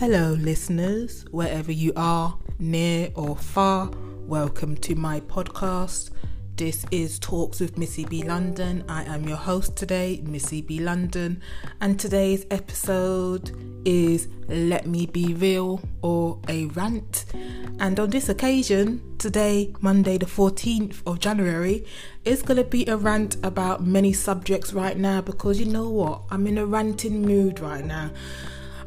Hello, listeners, wherever you are, near or far, welcome to my podcast. This is Talks with Missy B. London. I am your host today, Missy B. London, and today's episode is Let Me Be Real or a Rant. And on this occasion, today, Monday, the 14th of January, is going to be a rant about many subjects right now because you know what? I'm in a ranting mood right now.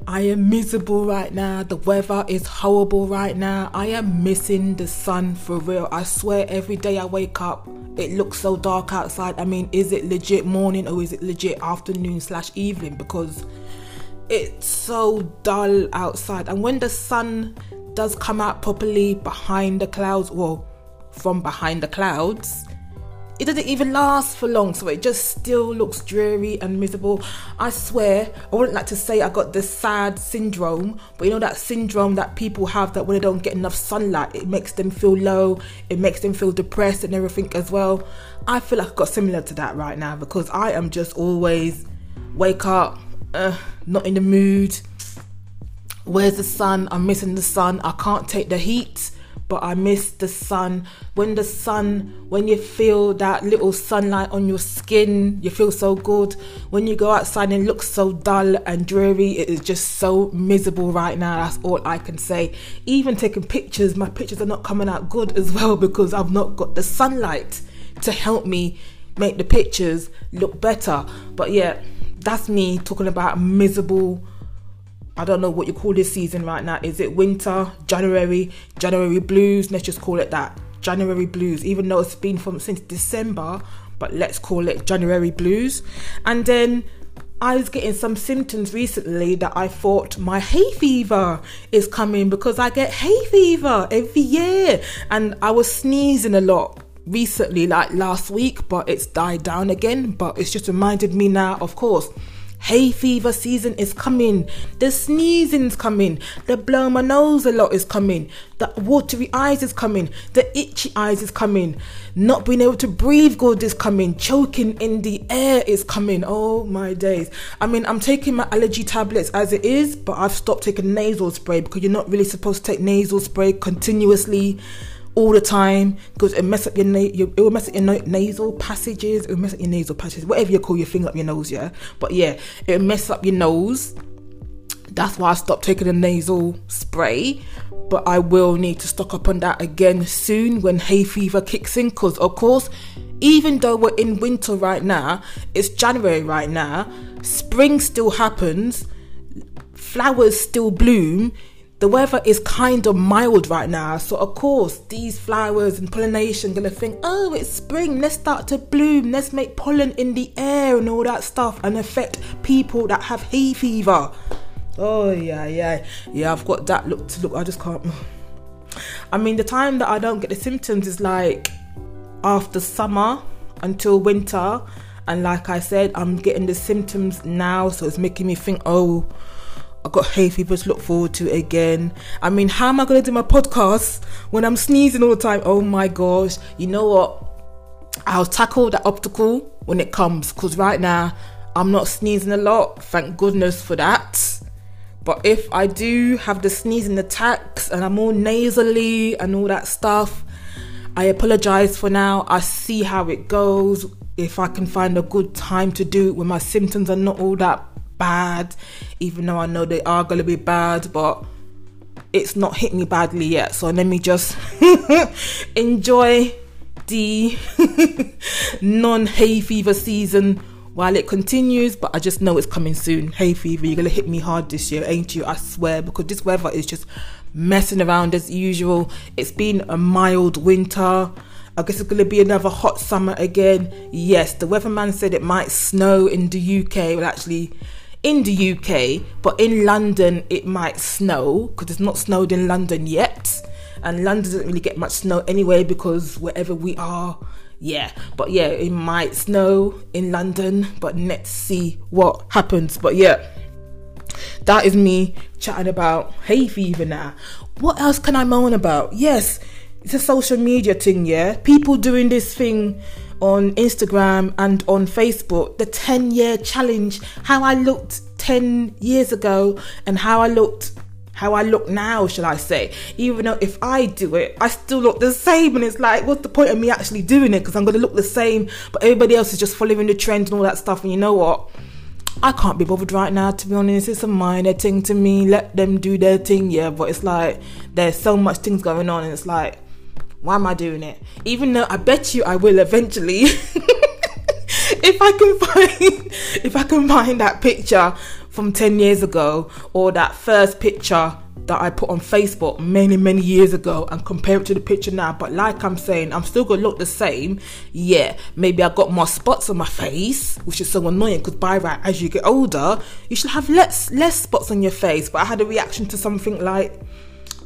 I am miserable right now. The weather is horrible right now. I am missing the sun for real. I swear every day I wake up, it looks so dark outside. I mean, is it legit morning or is it legit afternoon slash evening? Because it's so dull outside. And when the sun does come out properly behind the clouds, well, from behind the clouds, it doesn't even last for long, so it just still looks dreary and miserable. I swear, I wouldn't like to say I got this sad syndrome, but you know that syndrome that people have that when they don't get enough sunlight, it makes them feel low, it makes them feel depressed and everything as well. I feel like I've got similar to that right now because I am just always wake up, uh, not in the mood. Where's the sun? I'm missing the sun. I can't take the heat but I miss the sun. When the sun, when you feel that little sunlight on your skin, you feel so good. When you go outside and it looks so dull and dreary, it is just so miserable right now. That's all I can say. Even taking pictures, my pictures are not coming out good as well because I've not got the sunlight to help me make the pictures look better. But yeah, that's me talking about miserable I don't know what you call this season right now. Is it winter, January, January blues? Let's just call it that. January blues, even though it's been from since December, but let's call it January blues. And then I was getting some symptoms recently that I thought my hay fever is coming because I get hay fever every year. And I was sneezing a lot recently, like last week, but it's died down again. But it's just reminded me now, of course hay fever season is coming. The sneezing's coming. The blow my nose a lot is coming. The watery eyes is coming. The itchy eyes is coming. Not being able to breathe good is coming. Choking in the air is coming. Oh my days. I mean, I'm taking my allergy tablets as it is, but I've stopped taking nasal spray because you're not really supposed to take nasal spray continuously all the time because it mess up your, na- your it will mess up your na- nasal passages. It will mess up your nasal passages, whatever you call your thing up your nose, yeah. But yeah, it mess up your nose. That's why I stopped taking the nasal spray. But I will need to stock up on that again soon when hay fever kicks in. Because of course, even though we're in winter right now, it's January right now. Spring still happens. Flowers still bloom the weather is kind of mild right now, so of course these flowers and pollination gonna think, oh, it's spring, let's start to bloom, let's make pollen in the air and all that stuff and affect people that have hay fever. Oh yeah, yeah, yeah. I've got that look to look. I just can't. I mean, the time that I don't get the symptoms is like after summer until winter, and like I said, I'm getting the symptoms now, so it's making me think, oh I got hay fever to look forward to again. I mean, how am I going to do my podcast when I'm sneezing all the time? Oh my gosh. You know what? I'll tackle that obstacle when it comes because right now I'm not sneezing a lot. Thank goodness for that. But if I do have the sneezing attacks and I'm all nasally and all that stuff, I apologize for now. I see how it goes. If I can find a good time to do it when my symptoms are not all that bad, even though I know they are to be bad, but it's not hit me badly yet. So let me just enjoy the non hay fever season while it continues, but I just know it's coming soon. Hay fever, you're gonna hit me hard this year, ain't you? I swear, because this weather is just messing around as usual. It's been a mild winter. I guess it's gonna be another hot summer again. Yes, the weatherman said it might snow in the UK. Well, actually, in the UK, but in London it might snow because it's not snowed in London yet. And London doesn't really get much snow anyway because wherever we are, yeah. But yeah, it might snow in London, but let's see what happens. But yeah, that is me chatting about hay fever now. What else can I moan about? Yes, it's a social media thing, yeah. People doing this thing on Instagram and on Facebook the 10 year challenge, how I looked 10 years ago and how I looked how I look now, shall I say. Even though if I do it, I still look the same. And it's like, what's the point of me actually doing it? Because I'm going to look the same, but everybody else is just following the trend and all that stuff. And you know what? I can't be bothered right now, to be honest. It's a minor thing to me. Let them do their thing, yeah. But it's like, there's so much things going on, and it's like, why am I doing it? Even though I bet you I will eventually. if I can find if I can find that picture from 10 years ago or that first picture that I put on Facebook many, many years ago and compare it to the picture now. But like I'm saying, I'm still gonna look the same. Yeah, maybe I got more spots on my face, which is so annoying because by right, as you get older, you should have less less spots on your face. But I had a reaction to something like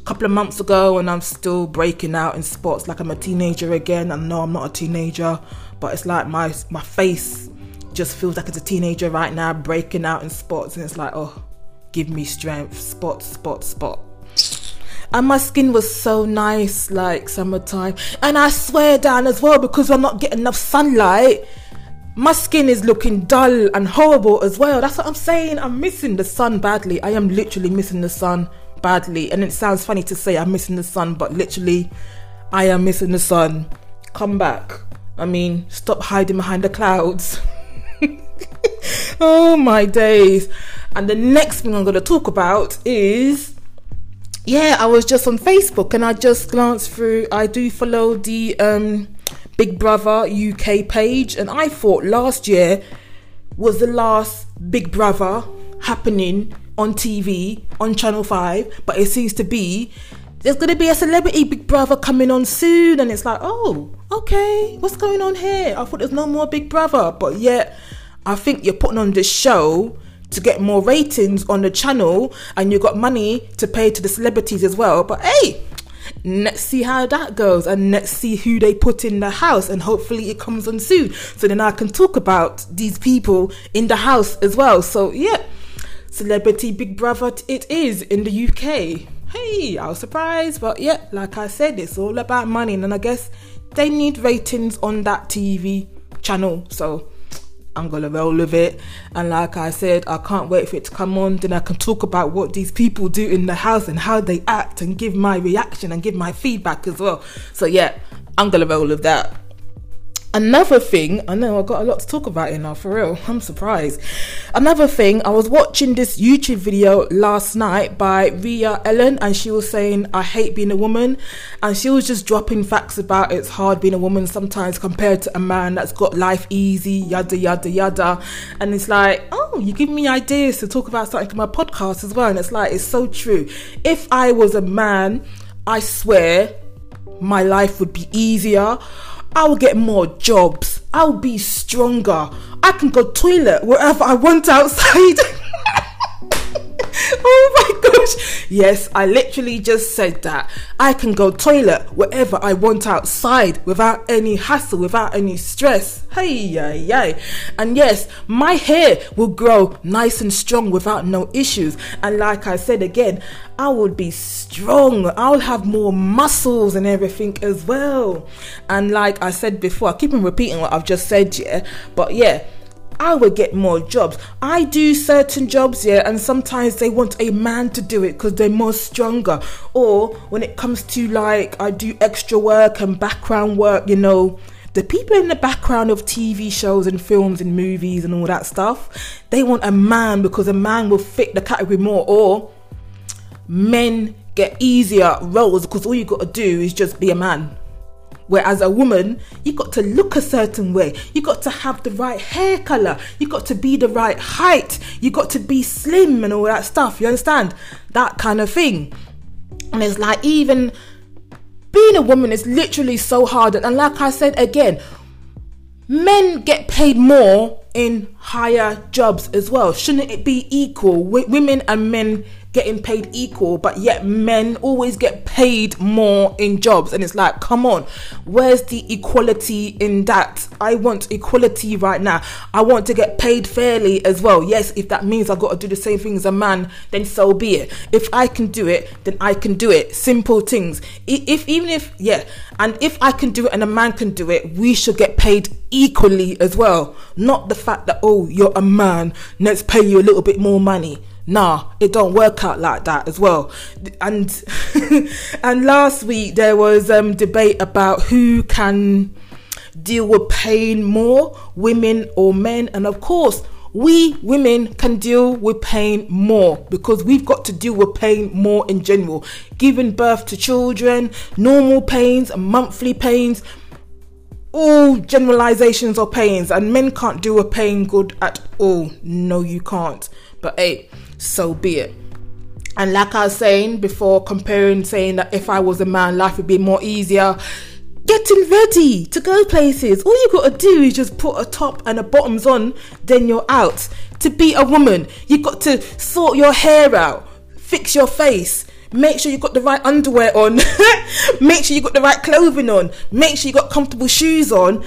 couple of months ago and I'm still breaking out in spots like I'm a teenager again. I know I'm not a teenager, but it's like my my face just feels like it's a teenager right now, breaking out in spots, and it's like, oh, give me strength, spot, spot, spot. And my skin was so nice, like summertime. And I swear down as well, because I'm not getting enough sunlight, my skin is looking dull and horrible as well. That's what I'm saying. I'm missing the sun badly. I am literally missing the sun badly. And it sounds funny to say I'm missing the sun, but literally, I am missing the sun. Come back. I mean, stop hiding behind the clouds. oh my days. And the next thing I'm going to talk about is yeah, I was just on Facebook and I just glanced through. I do follow the um, Big Brother UK page, and I thought last year was the last Big Brother happening on TV on Channel 5, but it seems to be there's going to be a celebrity Big Brother coming on soon, and it's like, oh, okay, what's going on here? I thought there's no more Big Brother, but yet I think you're putting on this show to get more ratings on the channel, and you got money to pay to the celebrities as well. But hey, let's see how that goes, and let's see who they put in the house, and hopefully it comes on soon, so then I can talk about these people in the house as well. So yeah, celebrity Big Brother it is in the UK hey, I was surprised. But yeah, like I said, it's all about money. And I guess they need ratings on that TV channel. So I'm gonna roll with it. And like I said, I can't wait for it to come on. Then I can talk about what these people do in the house and how they act and give my reaction and give my feedback as well. So yeah, I'm gonna roll with that. Another thing, I know I got a lot to talk about here now, for real. I'm surprised. Another thing, I was watching this YouTube video last night by Ria Ellen, and she was saying, I hate being a woman. And she was just dropping facts about it's hard being a woman sometimes compared to a man that's got life easy, yada, yada, yada. And it's like, oh, you give me ideas to talk about something in my podcast as well. And it's like, it's so true. If I was a man, I swear my life would be easier I'll get more jobs. I'll be stronger. I can go toilet wherever I want outside. oh my gosh. Yes, I literally just said that. I can go toilet wherever I want outside without any hassle, without any stress. Hey, yeah, yeah. And yes, my hair will grow nice and strong without no issues. And like I said again, I will be strong. I'll have more muscles and everything as well. And like I said before, I keep on repeating what I've just said, yeah. But yeah I would get more jobs. I do certain jobs, yeah, and sometimes they want a man to do it because they're more stronger. Or when it comes to like, I do extra work and background work, you know, the people in the background of TV shows and films and movies and all that stuff, they want a man because a man will fit the category more. Or men get easier roles because all you got to do is just be a man. Whereas a woman, you got to look a certain way. You got to have the right hair color. You got to be the right height. You got to be slim and all that stuff. You understand? That kind of thing. And it's like even being a woman is literally so hard. And like I said again, men get paid more in higher jobs as well. Shouldn't it be equal? Women and men getting paid equal, but yet men always get paid more in jobs. And it's like, come on, where's the equality in that? I want equality right now. I want to get paid fairly as well. Yes, if that means I've got to do the same thing as a man, then so be it. If I can do it, then I can do it. Simple things. If even if yeah, and if I can do it and a man can do it, we should get paid equally as well. Not the fact that oh, you're a man, let's pay you a little bit more money Nah, it don't work out like that as well. And and last week there was um debate about who can deal with pain more, women or men, and of course we women can deal with pain more because we've got to deal with pain more in general. Giving birth to children, normal pains, monthly pains, all generalizations of pains, and men can't deal with pain good at all. No, you can't. But hey, so be it. And like I was saying before, comparing saying that if I was a man, life would be more easier getting ready to go places. All you gotta do is just put a top and a bottoms on, then you're out. To be a woman, you got to sort your hair out, fix your face, make sure you got the right underwear on, make sure you got the right clothing on, make sure you got comfortable shoes on.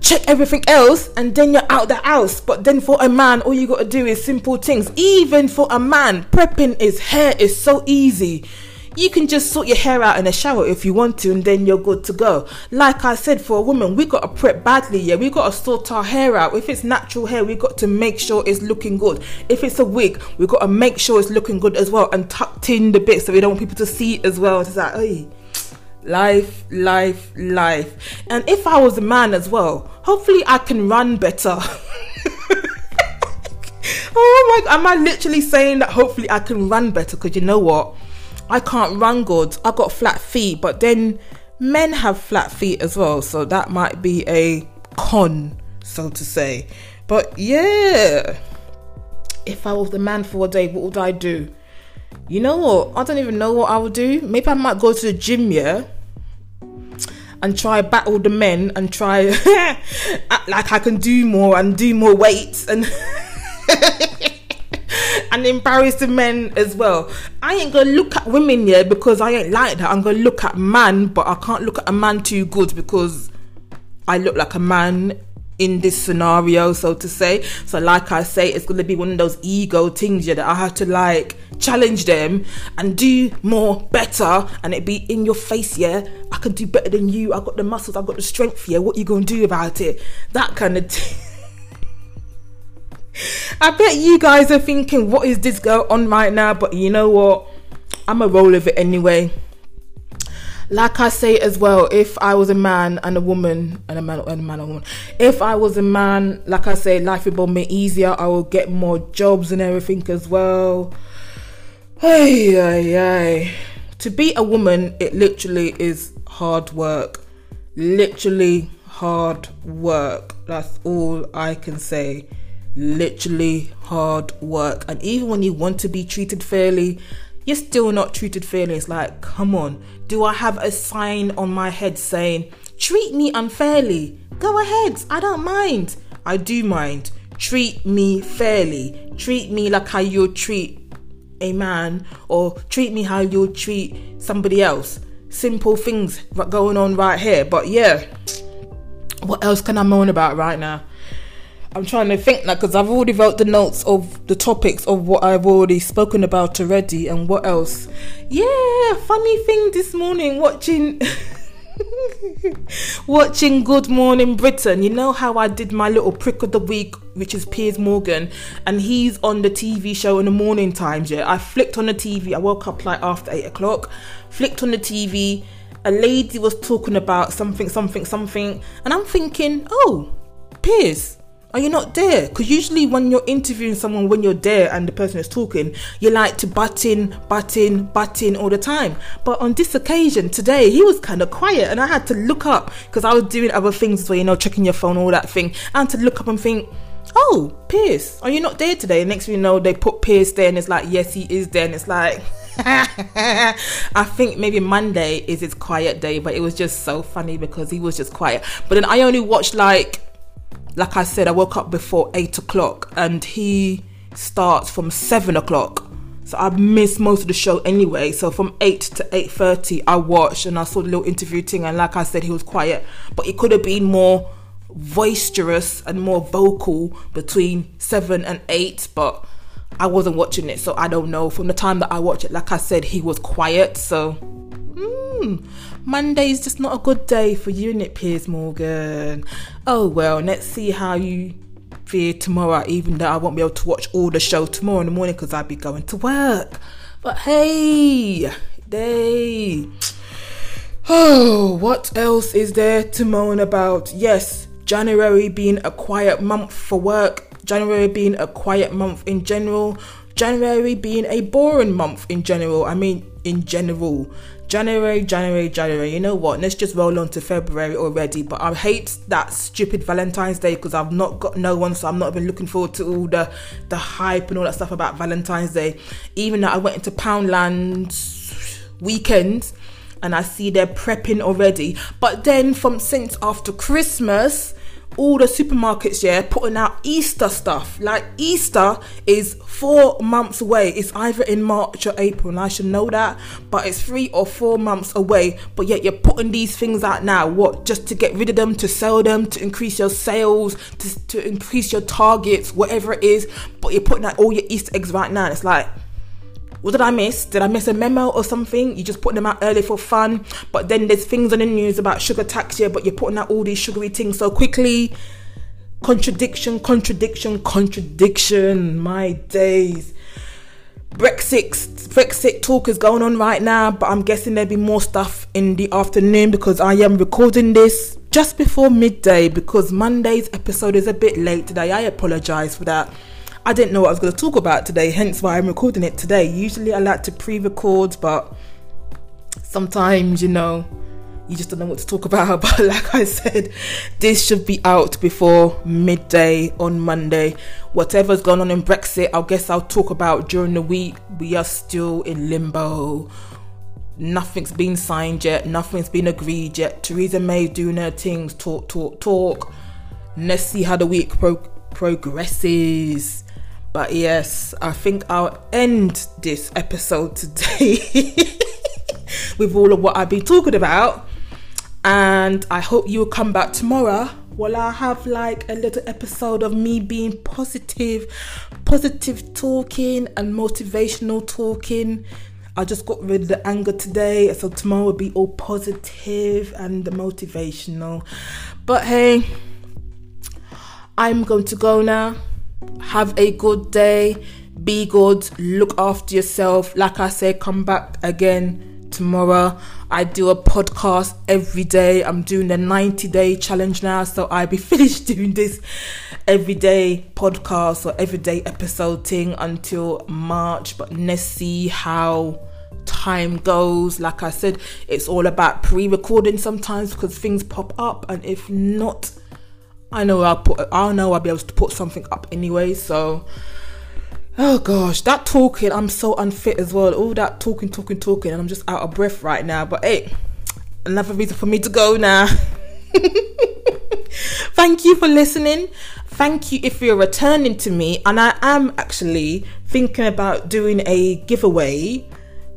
Check everything else and then you're out the house. But then for a man, all you gotta do is simple things. Even for a man, prepping his hair is so easy. You can just sort your hair out in a shower if you want to and then you're good to go. Like i said for a woman we got to prep badly yeah. We got to sort our hair out. If it's natural hair we got to make sure it's looking good. If it's a wig we got to make sure it's looking good as well and tucked in the bits so we don't want people to see it as well. It's like hey life life life and if i was a man as well hopefully i can run better oh my am i literally saying that hopefully i can run better because you know what I can't run good. I got flat feet, but then men have flat feet as well, so that might be a con, so to say. But yeah, if I was the man for a day, what would I do? You know what? I don't even know what I would do. Maybe I might go to the gym, yeah, and try battle the men and try like I can do more and do more weights and. and embarrass the men as well. I ain't gonna look at women yeah because I ain't like that. I'm gonna look at man, but I can't look at a man too good because I look like a man in this scenario, so to say. So, like I say, it's gonna be one of those ego things yeah that I have to like challenge them and do more better, and it be in your face. Yeah, I can do better than you. I got the muscles, I got the strength. Yeah, what you gonna do about it? That kind of thing. I bet you guys are thinking, what is this girl on right now? But you know what? I'm a roll of it anyway. Like I say as well, if I was a man and a woman, and a man and a man and a woman, if I was a man, like I say, life would be easier. I will get more jobs and everything as well. Hey, hey, hey. To be a woman, it literally is hard work. Literally hard work. That's all I can say literally hard work. And even when you want to be treated fairly, you're still not treated fairly. It's like, come on, do I have a sign on my head saying, treat me unfairly? Go ahead, I don't mind. I do mind. Treat me fairly. Treat me like how you treat a man, or treat me how you treat somebody else. Simple things going on right here. But yeah, what else can I moan about right now? I'm trying to think now because I've already wrote the notes of the topics of what I've already spoken about already and what else. Yeah, funny thing this morning watching watching Good Morning Britain. You know how I did my little prick of the week, which is Piers Morgan, and he's on the TV show in the morning times. Yeah, I flicked on the TV. I woke up like after eight o'clock, flicked on the TV. A lady was talking about something, something, something, and I'm thinking, oh, Piers are you not there? Because usually when you're interviewing someone, when you're there and the person is talking, you like to butt in, butt in, butt in all the time. But on this occasion today, he was kind of quiet, and I had to look up because I was doing other things, so you know, checking your phone, all that thing. Had to look up and think, oh, Piers, are you not there today? And next thing you know, they put Piers there, and it's like, yes, he is there, and it's like. I think maybe Monday is his quiet day, but it was just so funny because he was just quiet. But then I only watched like like I said, I woke up before eight o'clock and he starts from seven o'clock. So I missed most of the show anyway. So from eight to eight thirty, I watched and I saw the little interview thing. And like I said, he was quiet, but it could have been more boisterous and more vocal between seven and eight. But I wasn't watching it, so I don't know. From the time that I watched it, like I said, he was quiet. So hmm, Monday is just not a good day for you, it Piers Morgan. Oh well, let's see how you for tomorrow, even though I won't be able to watch all the show tomorrow in the morning because I'll be going to work. But hey, they. Oh, what else is there to moan about? Yes, January being a quiet month for work, January being a quiet month in general, January being a boring month in general. I mean, in general. January, January, January. You know what? Let's just roll on to February already. But I hate that stupid Valentine's Day because I've not got no one, so I'm not even looking forward to all the the hype and all that stuff about Valentine's Day. Even though I went into Poundland weekend and I see they're prepping already. But then from since after Christmas, all the supermarkets, yeah, putting out Easter stuff. Like Easter is four months away. It's either in March or April, and I should know that, but it's three or four months away. But yet you're putting these things out now. What? Just to get rid of them, to sell them, to increase your sales, to, to increase your targets, whatever it is. But you're putting out all your Easter eggs right now. It's like what did I miss? Did I miss a memo or something? You just putting them out early for fun, but then there's things on the news about sugar tax here, but you're putting out all these sugary things so quickly. Contradiction, contradiction, contradiction. My days. Brexit, Brexit talk is going on right now, but I'm guessing there'll be more stuff in the afternoon because I am recording this just before midday because Monday's episode is a bit late today. I apologize for that. I didn't know what I was going to talk about today, hence why I'm recording it today. Usually I like to pre record, but sometimes, you know, you just don't know what to talk about. But like I said, this should be out before midday on Monday. Whatever's going on in Brexit, I guess I'll talk about during the week. We are still in limbo. Nothing's been signed yet, nothing's been agreed yet. Theresa May doing her things, talk, talk, talk. Let's see how the week pro- progresses. But yes, I think I'll end this episode today with all of what I've been talking about. And I hope you'll come back tomorrow while I have like a little episode of me being positive, positive talking and motivational talking. I just got rid of the anger today, so tomorrow will be all positive and motivational. But hey, I'm going to go now. Have a good day. Be good. Look after yourself. Like I said, come back again tomorrow. I do a podcast every day. I'm doing the 90 day challenge now, so I'll be finished doing this everyday podcast or everyday episode thing until March. But let's see how time goes. Like I said, it's all about pre recording sometimes because things pop up, and if not, I know I'll put I know I'll be able to put something up anyway, so oh gosh, that talking, I'm so unfit as well. All that talking, talking, talking, and I'm just out of breath right now. But hey, another reason for me to go now. Thank you for listening. Thank you if you're returning to me, and I am actually thinking about doing a giveaway.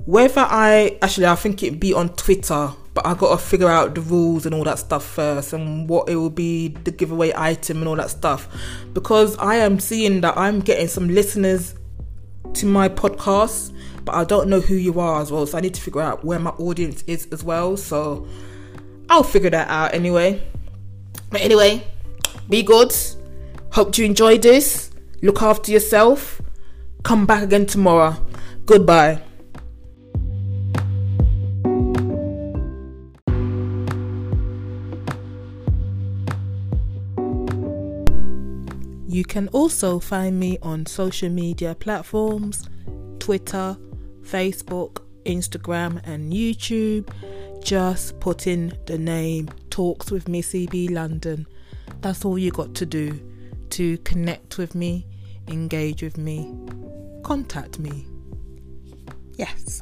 Whether I actually, I think it'd be on Twitter but I got to figure out the rules and all that stuff first and what it will be the giveaway item and all that stuff. Because I am seeing that I'm getting some listeners to my podcast but I don't know who you are as well. So I need to figure out where my audience is as well. So I'll figure that out anyway. But anyway be good. Hope you enjoyed this. Look after yourself. Come back again tomorrow. Goodbye can also find me on social media platforms Twitter, Facebook, Instagram, and YouTube. Just put in the name Talks with Missy B London. That's all you got to do to connect with me, engage with me, contact me. Yes.